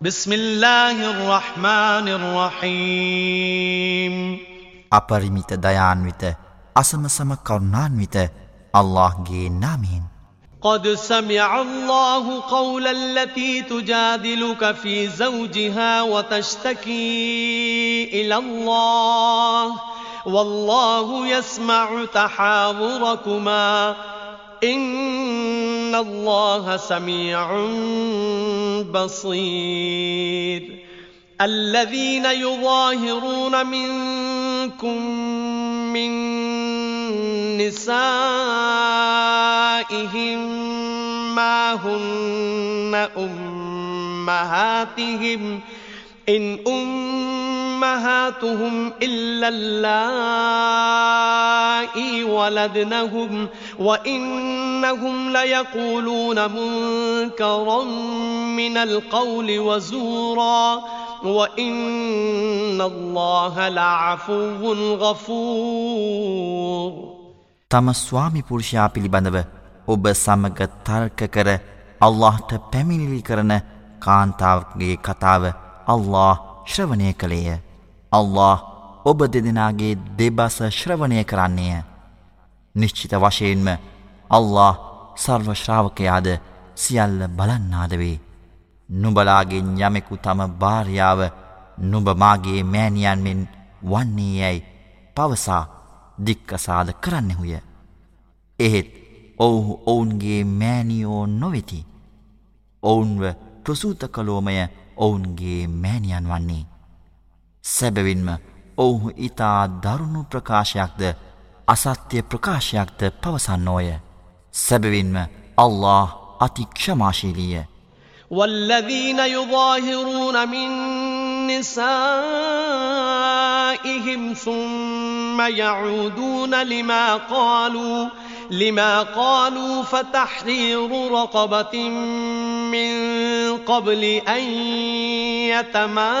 بسم الله الرحمن الرحيم. أبرميت ديان ويت أسم سم كرنان ويت الله جي نامين قد سمع الله قول التي تجادلك في زوجها وتشتكي إلى الله. والله يسمع تحاوركما. إن الله سميع بصير. الذين يظاهرون منكم من نسائهم ما هن أمهاتهم إن أمهاتهم إلا اللائي ولدنهم إنهم ليقولون منكرا من القول وزورا وإن الله لعفو غفور. තම ස්වාමි පුරුෂයා පිළිබඳව ඔබ සමග තර්ක කර අල්لهට පැමිණිලි කරන කාන්තාවගේ කතාව අල්له ශ්‍රවණය කළේය. අල්له ඔබ දෙදෙනගේ දෙබස ශ්‍රවණය කරන්නේය. නිශ්චිත වශයෙන්ම අල්له සර්වශ්‍රාවකයාද සියල්ල බලන්නාද වේ. නුබලාගෙන් යමෙකු තම භාර්යාව නුබමාගේ මෑනියන්මෙන් වන්නේ යැයි පවසා දික්කසාද කරන්නෙහුය. එහෙත් ඔවුහු ඔවුන්ගේ මෑනියෝ නොවෙති. ඔවුන්ව ප්‍රසූත කලෝමය ඔවුන්ගේ මෑනියන් වන්නේ. සැබවින්ම ඔවුහු ඉතා දරුණු ප්‍රකාශයක්ද අසත්‍යය ප්‍රකාශයක්ද පවසන්නෝය. Səbəbinmə Allah atik şəmaşiliyə. وَالَّذ۪ينَ يُظَاهِرُونَ مِنْ نِسَائِهِمْ ثُمَّ يَعُودُونَ لِمَا قَالُوا لما قالوا فتحرير رقبة من قبل أن يتماسا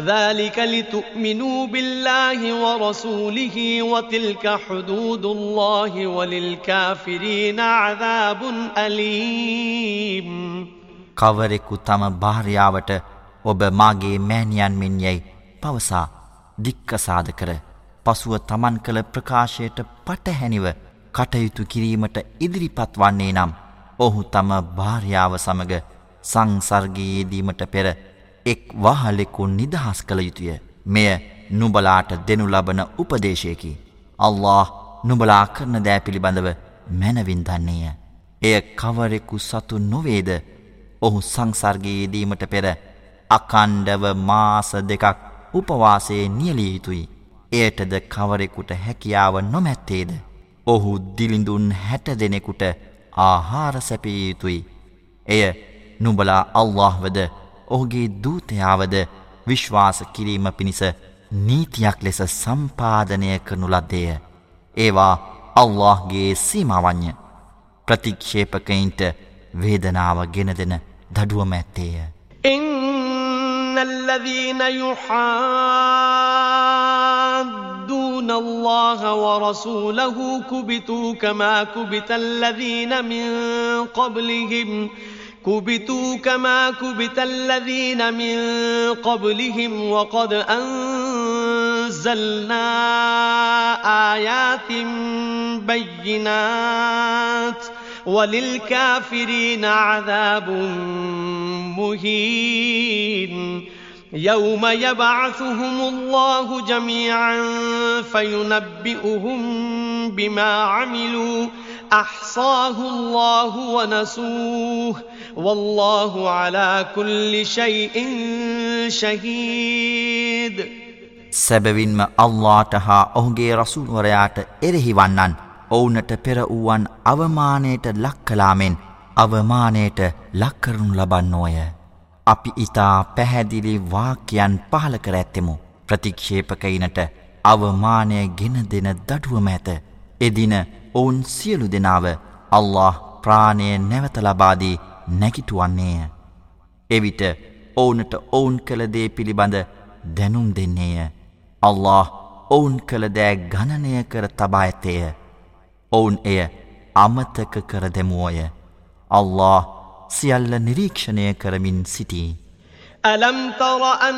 ذلك لتؤمنوا بالله ورسوله وتلك حدود الله وللكافرين عذاب أليم කවරෙකු තම භාර්යාවට ඔබ මාගේ මෑණියන් මෙන් යැයි පවසා දික්කසාද කර පසුව තමන් කළ ප්‍රකාශයට පටහැනිව කටයුතු කිරීමට ඉදිරිපත් වන්නේ නම් ඔහු තම භාර්යාව සමග සංසර්ගයේදීමට පෙර එක් වහලෙකු නිදහස් කළ යුතුය. මෙය නුබලාට දෙනු ලබන උපදේශයකි. අල්له නුබලා කරන දෑ පිළිබඳව මැනවින් දන්නේය. එය කවරෙකු සතු නොවේද ඔහු සංසර්ගයේදීමට පෙර අකණ්ඩව මාස දෙකක් උපවාසයේ නියලිය යුතුයි. එයටද කවරෙකුට හැකියාව නොමැත්තේද. ඔහු දිලිඳුන් හැට දෙනෙකුට ආහාර සැපිය යුතුයි. එය නුබලා අල්لهවද ඔහුගේ දූතයාවද විශ්වාස කිරීම පිණිස නීතියක් ලෙස සම්පාදනය කරනු ලද්දේය. ඒවා අල්لهගේ සීමාවන්්‍ය ප්‍රතික්ෂේපකයින්ට වේදනාව ගෙන දෙන දඩුවම ඇත්තේය. الذين يحادون الله ورسوله كبتوا كما كبت الذين من قبلهم ۖ كبتوا كما كبت الذين من قبلهم وقد أنزلنا آيات بينات وللكافرين عذاب مهين يوم يبعثهم الله جميعا فينبئهم بما عملوا أحصاه الله ونسوه والله على كل شيء شهيد සැබවින්ම අල්ලාට හා ඔහුගේ රසූල්වරයාට එරෙහි වන්නන් ඔවුනට පෙර වූවන් අවමානයට ලක්කලාමෙන් අවමානයට ලක්කරනු ලබන්නෝය. අපි ඉතා පැහැදිලි වාක්‍යයන් පහල කර ඇත්තෙමු. ප්‍රතික්ෂේපකයිනට අවමානය ගෙන දෙන දඩුවම ඇත. එදින ඔවුන් සියලු දෙනාව අල්له ප්‍රාණය නැවත ලබාදී නැකිටුවන්නේය. එවිට ඔවුනට ඔවුන් කළදේ පිළිබඳ දැනුම් දෙන්නේය. අල්له ඔවුන් කළදෑ ගණනය කර තබා ඇතේය. ඔවුන් එය අමතක කර දෙමුවෝය. අල්له සියල්ල නිරීක්ෂණය කරමින් සිටී. ألم تر أن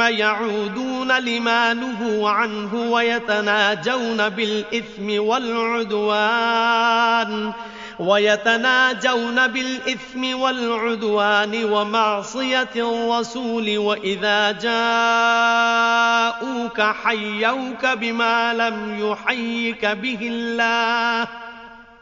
يعودون لما نهوا عنه ويتناجون بالإثم والعدوان ويتناجون بالإثم والعدوان ومعصية الرسول وإذا جاءوك حيوك بما لم يحيك به الله.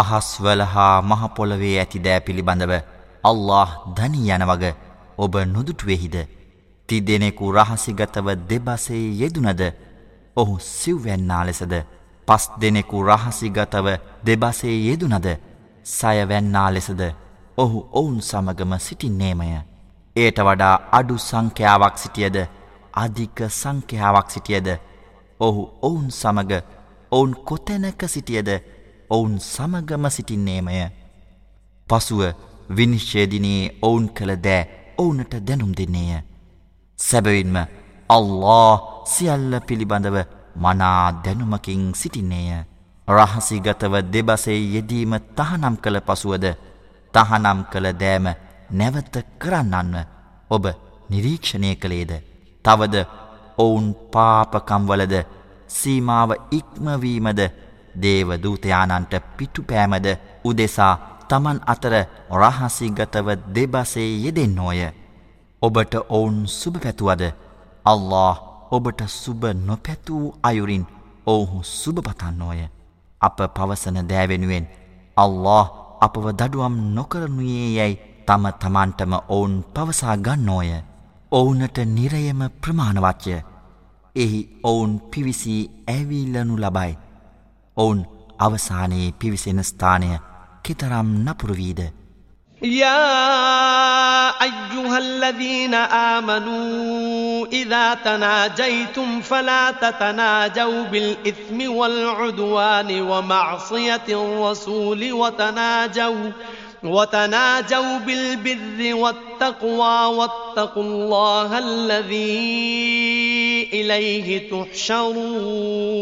අහස්වල හා මහපොළොවේ ඇති දෑ පිළිබඳව අල්له ධනී යන වග ඔබ නොදුටුවෙහිද? තිදෙනෙකු රහසිගතව දෙබසේ යෙදුනද ඔහු සිව්වැන්නා ලෙසද? පස් දෙනෙකු රහසිගතව දෙබසේ යෙදුනද සයවැන්නා ලෙසද? ඔහු ඔවුන් සමගම සිටින්නේමය. ඒට වඩා අඩු සංඛ්‍යාවක් සිටියද? අධික සංඛ්‍යාවක් සිටියද? ඔහු ඔවුන් සමග ඔවුන් කොතැනක සිටියද? ඔවුන් සමගම සිටින්නේමය. පසුව විනිශ්චේදිනයේ ඔවුන් කළ දෑ ඔවුනට දැනුම් දෙන්නේය. සැබවින්ම අල්له සියල්ල පිළිබඳව මනා දැනුමකින් සිටින්නේය. රහසිගතව දෙබසේ යෙදීම තහනම් කළ පසුවද තහනම් කළ දෑම නැවත කරන්නන්ව ඔබ නිරීක්ෂණය කළේද. තවද ඔවුන් පාපකම්වලද සීමාව ඉක්මවීමද දේවදූතයානන්ට පිටුපෑමද උදෙසා තමන් අතර රහසිගතව දෙබසේ යෙදෙන්නෝය. ඔබට ඔවුන් සුභ පැතුවද අල්له ඔබට සුභ නොපැතුූ අයුරින් ඔවුහු සුභපතන්නෝය. අප පවසන දෑවෙනුවෙන් අල්له අපව දඩුවම් නොකරනුයේ යැයි තම තමන්ටම ඔවුන් පවසා ගන්නෝය. ඔවුනට නිරයම ප්‍රමාණවච්චය. එහි ඔවුන් පිවිසී ඇවිල්ලනු ලබයි. ඔවුන් අවසානයේ පිවිසෙන ස්ථානය කෙතරම් නපුරවීද يا أيها الذين آمنوا إذا تناجيتم فلا تتناجوا بالإثم والعدوان ومعصية الرسول وتناجوا وتناجوا بالبر والتقوى واتقوا الله الذي إليه تحشرون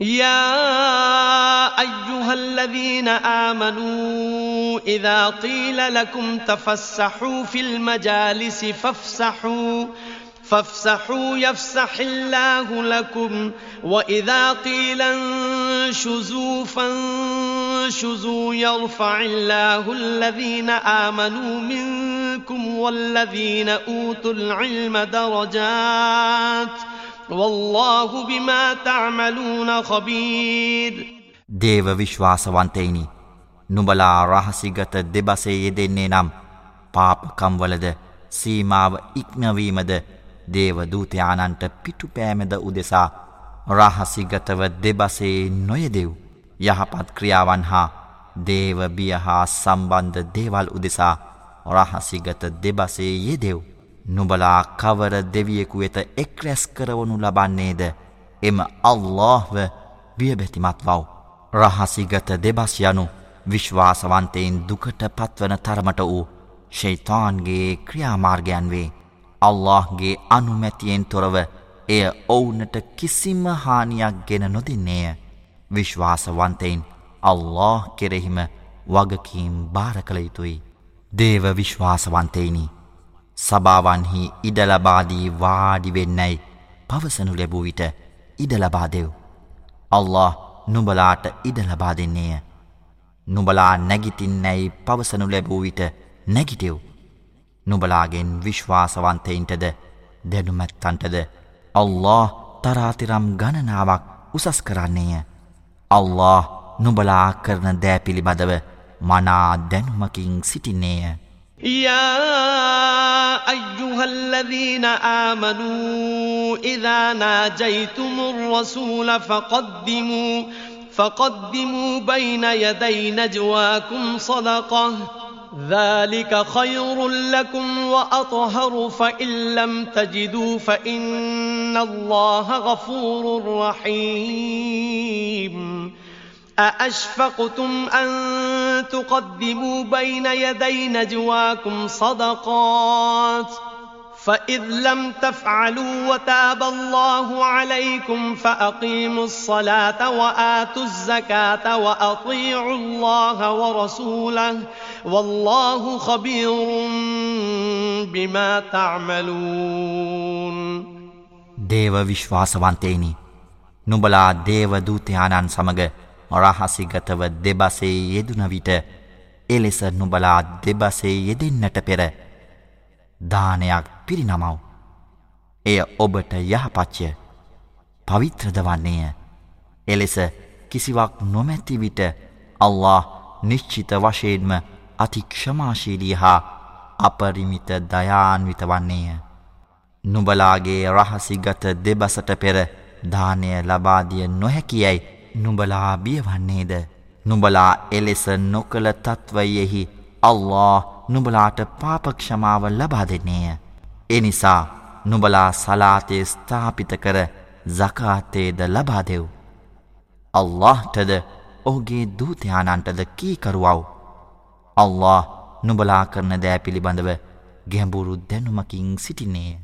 يا أيها الذين آمنوا إذا قيل لكم تفسحوا في المجالس فافسحوا فافسحوا يفسح الله لكم. وإذا قيل انشزوا فانشزوا يرفع الله الذين آمنوا منكم والذين أوتوا العلم درجات ۖ. والله بما تعملون خبير දේව විශ්වාසවන්තයිනි නුබලා රහසිගත දෙබසේ යෙදෙන්නේ නම් පාපකම්වලද සීමාව ඉක්මවීමද දේවදූතයානන්ට පිටුපෑමද උදෙසා රහසිගතව දෙබසේ නොයදෙව් යහපත් ක්‍රියාවන් හා දේවබිය හා සම්බන්ධ දේවල් උදෙසා රහසිගත දෙබසේ යෙදෙව් නුබලා කවර දෙවියෙකු වෙත එක් රැස් කරවනු ලබන්නේද? එම අල්لهව වියබැතිමත් වව්. රහසිගත දෙබස් යනු විශ්වාසවන්තයෙන් දුකට පත්වන තරමට වූ ශෛතාන්ගේ ක්‍රියාමාර්ගයන් වේ. අල්لهගේ අනුමැතියෙන් තොරව එය ඔවුනට කිසිම හානියක් ගෙන නොදින්නේය. විශ්වාසවන්තයින් අල්له කෙරෙහිම වගකීම් භාර කළ යුතුයි. දේව විශ්වාසවන්තේනිී සභාවන්හි ඉඩලබාදී වාඩිවෙන්නැයි පවසනු ලැබූ විට ඉඩලබා දෙව්. අල්له නුබලාට ඉඩලබා දෙන්නේය. නුබලා නැගිතින්නැයි පවසනු ලැබූ විට නැගිටෙව්. නුබලාගෙන් විශ්වාසවන්තයින්ටද දැනුමැත්තන්ටද අල්له තරාතිරම් ගණනාවක් උසස් කරන්නේය. අල්له නුබලා කරන දෑ පිළිබඳව මනා දැනුමකින් සිටින්නේය. يا أيها الذين آمنوا إذا ناجيتم الرسول فقدموا فقدموا بين يدي نجواكم صدقة. ذلك خير لكم وأطهر فإن لم تجدوا فإن الله غفور رحيم. أأشفقتم أن تقدموا بين يدي نجواكم صدقات فإذ لم تفعلوا وتاب الله عليكم فأقيموا الصلاة وآتوا الزكاة وأطيعوا الله ورسوله والله خبير بما تعملون දේව විශ්වාසවන්තේනි නුබලා දේව දූතයානන් සමග රහසිගතව දෙබසේ යෙදුන විට එලෙස නුබලා දෙබසේ යෙදෙන්නට පෙර දානයක් පිරිනමව්. එය ඔබට යහපච්චය පවිත්‍රද වන්නේය. එලෙස කිසිවක් නොමැති විට අල්له නිශ්චිත වශයෙන්ම අතික්ෂමාශීලී හා අපරිමිත දයාන්විත වන්නේය. නුබලාගේ රහසිගත දෙබසට පෙර දානය ලබාදිය නොහැකියයි නුඹලා බියවන්නේද නුඹලා එලෙස නොකළ තත්වයෙහි අල්له නුඹලාට පාපක්ෂමාව ලබා දෙන්නේය. එනිසා නුඹලා සලාතය ස්ථාපිත කර සකාතේද ලබාදෙව්. අල්لهටද ඔහුගේ දූතයානන්ටද කීකරුවව්. අල්له නුඹලා කරන දෑ පිළිබඳව ගැඹුරු දැනුමකින් සිටින්නේය.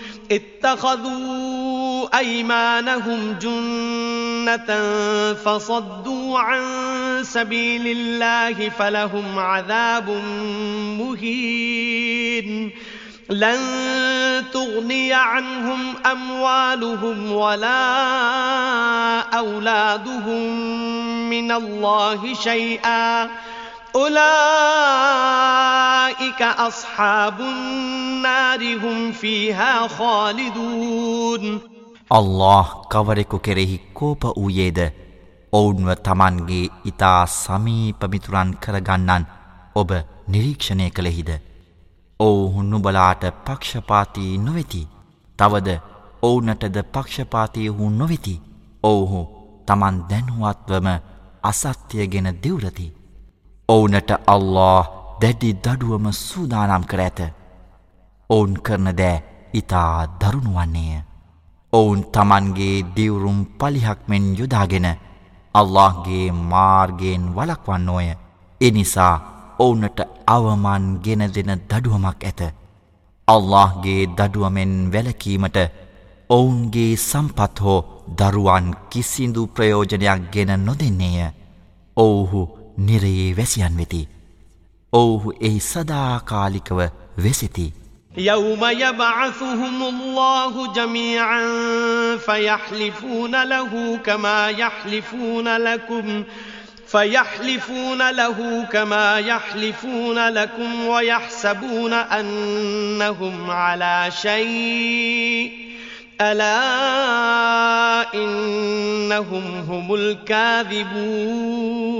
اتخذوا أيمانهم جنة فصدوا عن سبيل الله فلهم عذاب مهين. لن تغني عنهم أموالهم ولا أولادهم من الله شيئا. أولئك أصحاب النار هم فيها خالدون الله කවරෙකු කෙරෙහි කෝප වූයේද ඔවුන්ව තමන්ගේ ඉතා සමීපමිතුරන් කරගන්නන් ඔබ නිරීක්ෂණය කළෙහිද ඔවුහු නුබලාට පක්ෂපාතිී නොවෙති තවද ඔවුනටද පක්ෂපාතියහු නොවෙති ඔවුහු තමන් දැනුවත්වම අසත්‍යය ගෙන දෙවරති ඔවුනට අල්له දැඩි දඩුවම සූදානම් කර ඇත. ඔවුන් කරන දෑ ඉතා දරුණු වන්නේය ඔවුන් තමන්ගේ දිවුරුම් පලිහක්මෙන් යුදාගෙන අල්لهගේ මාර්ගයෙන් වලක්වන්න ඕය එනිසා ඔවුනට අවමන් ගෙන දෙන දඩුවමක් ඇත. අල්لهගේ දඩුවමෙන් වැලකීමට ඔවුන්ගේ සම්පත් හෝ දරුවන් කිසිදු ප්‍රයෝජනයක් ගෙන නොදෙන්නේය. ඔවුහු නිරයේ වැසියන් වෙති. ඔවුහු එහි සදාකාලිකව වෙසිති. يوم يبعثهم الله جميعا فيحلفون له كما يحلفون لكم فيحلفون له كما يحلفون لكم ويحسبون أنهم على شيء ألا إنهم هم الكاذبون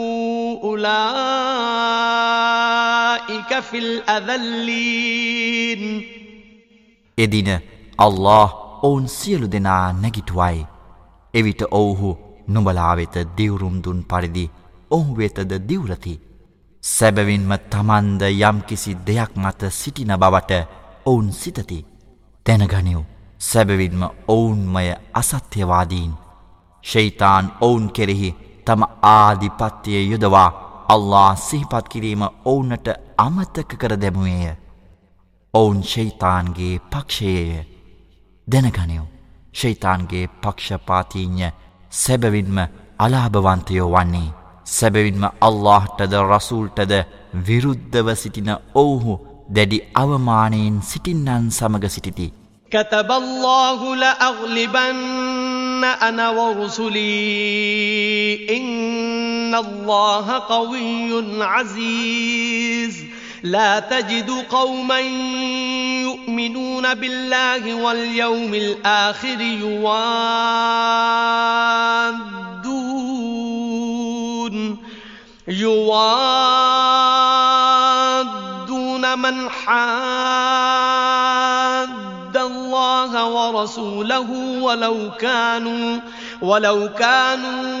فَأُولَٰئِكَ فِي الْأَذَلِّينَ. එදින අල්له ඔවුන් සියලු දෙනා නැගිටුවයි. එවිට ඔවුහු නුඹලා වෙත දිවුරුම් දුන් පරිදි ඔහු වෙතද දිවුරති. සැබවින්ම තමන්ද යම්කිසි දෙයක් මත සිටින බවට ඔවුන් සිතති. තැනගනිව් සැබවින්ම ඔවුන්මය අසත්‍යවාදීන්. ශෛතාන් ඔවුන් කෙරෙහි තම ආධිපත්තිය යොදවා අල්ලා සිහිපත් කිරීම ඔවුනට අමතක කර දැමුවේය. ඔවුන් ශෛතාන්ගේ පක්ෂයේය. දැනගනියෝ. ශෛතාන්ගේ පක්ෂපාතිීඥ සැබවින්ම අලාභවන්තයෝ වන්නේ. සැබවින්ම අල්لهටද රසූල්ටද විරුද්ධව සිටින ඔවුහු දැඩි අවමානයෙන් සිටින්නන් සමග සිටිති. කතබල්لهහුල අවලිබන්න අනවරුසුලී ඉං. إن الله قوي عزيز. لا تجد قوما يؤمنون بالله واليوم الآخر يوادون. يوادون من حاد الله ورسوله ولو كانوا ولو كانوا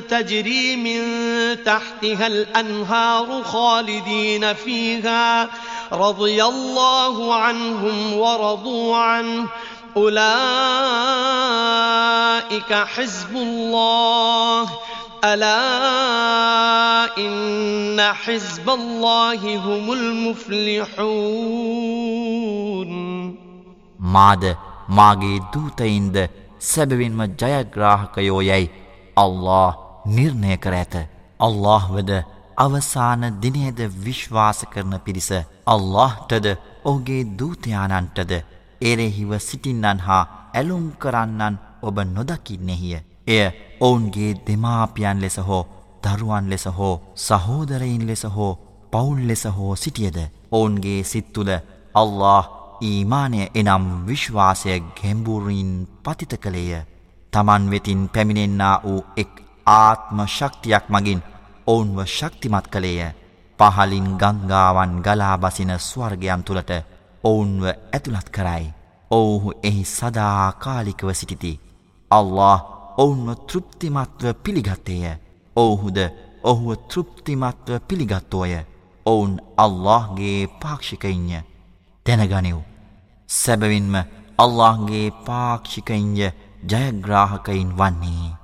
تجري من تحتها الأنهار خالدين فيها رضي الله عنهم ورضوا عنه أولئك حزب الله ألا إن حزب الله هم المفلحون මාද මාගේ දූතයින්ද සැබවින්ම ජයග්‍රාහකයෝ යැයි අල්له නිර්ණය කර ඇත. අල්له වද අවසාන දිනයද විශ්වාස කරන පිරිස අල්لهටද ඔහුගේ දූතයානන්ටද එරෙහිව සිටින්නන් හා ඇලුම් කරන්නන් ඔබ නොදකින්නෙහිය. එය ඔවුන්ගේ දෙමාපියන් ලෙස හෝ දරුවන් ලෙස හෝ සහෝදරයින් ලෙස හෝ පවුල් ලෙස හෝ සිටියද. ඔවුන්ගේ සිත් තුළ අල්له ඊමානය එනම් විශ්වාසය ගැම්බූරීන් පතිත කළේය. තමන් වෙතින් පැමිණෙන්න්නා වූ එක් ආත්ම ශක්තියක් මගින් ඔවුන්ව ශක්තිමත් කළේය. පහලින් ගංගාවන් ගලා බසින ස්වර්ගයන් තුළට ඔවුන්ව ඇතුළත් කරයි. ඔවුහු එහි සදාකාලිකව සිටිති. අල්له ඔවුන්ව තෘප්තිමත්ව පිළිගත්තේය. ඔවුහුද ඔහුව තෘප්තිමත්ව පිළිගත්තෝය. ඔවුන් අල්لهගේ පාක්ෂිකයින්ය. දැනගනිව්. සැබවින්ම අල්لهගේ පාක්ෂිකයින්ය ජයග්‍රාහකයින් වන්නේ.